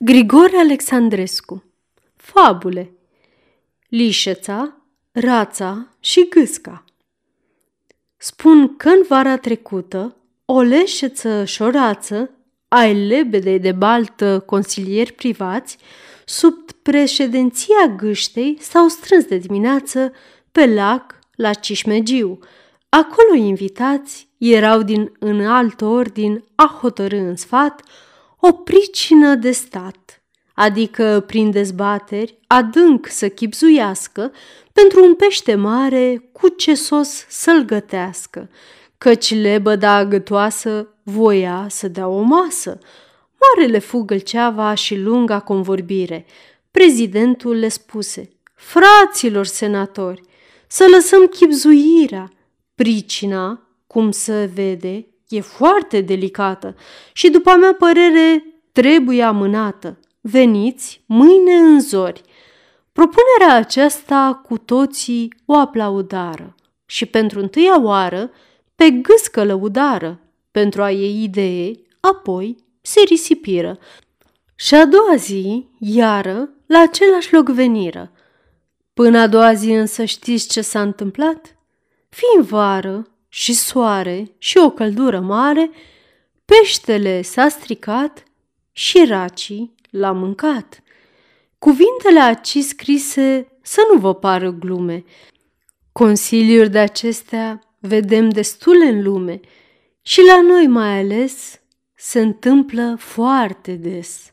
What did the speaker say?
Grigore Alexandrescu. Fabule. Lișeța, Rața și Gâsca. Spun că în vara trecută, o leșeță șorață, ai lebedei de baltă consilieri privați, sub președinția gâștei s-au strâns de dimineață pe lac la Cișmegiu. Acolo invitați erau din înalt ordin a hotărâ în sfat o pricină de stat, adică prin dezbateri adânc să chipzuiască pentru un pește mare cu ce sos să-l gătească, căci lebăda gătoasă voia să dea o masă. Marele fugălceava și lunga convorbire. Prezidentul le spuse, fraților senatori, să lăsăm chipzuirea. Pricina, cum se vede, e foarte delicată și, după a mea părere, trebuie amânată. Veniți mâine în zori. Propunerea aceasta cu toții o aplaudară și pentru întâia oară pe gâscă lăudară pentru a ei idee, apoi se risipiră. Și a doua zi, iară, la același loc veniră. Până a doua zi însă știți ce s-a întâmplat? Fiind vară, și soare și o căldură mare, peștele s-a stricat și racii l-a mâncat. Cuvintele aci scrise să nu vă pară glume. Consiliuri de acestea vedem destule în lume și la noi mai ales se întâmplă foarte des.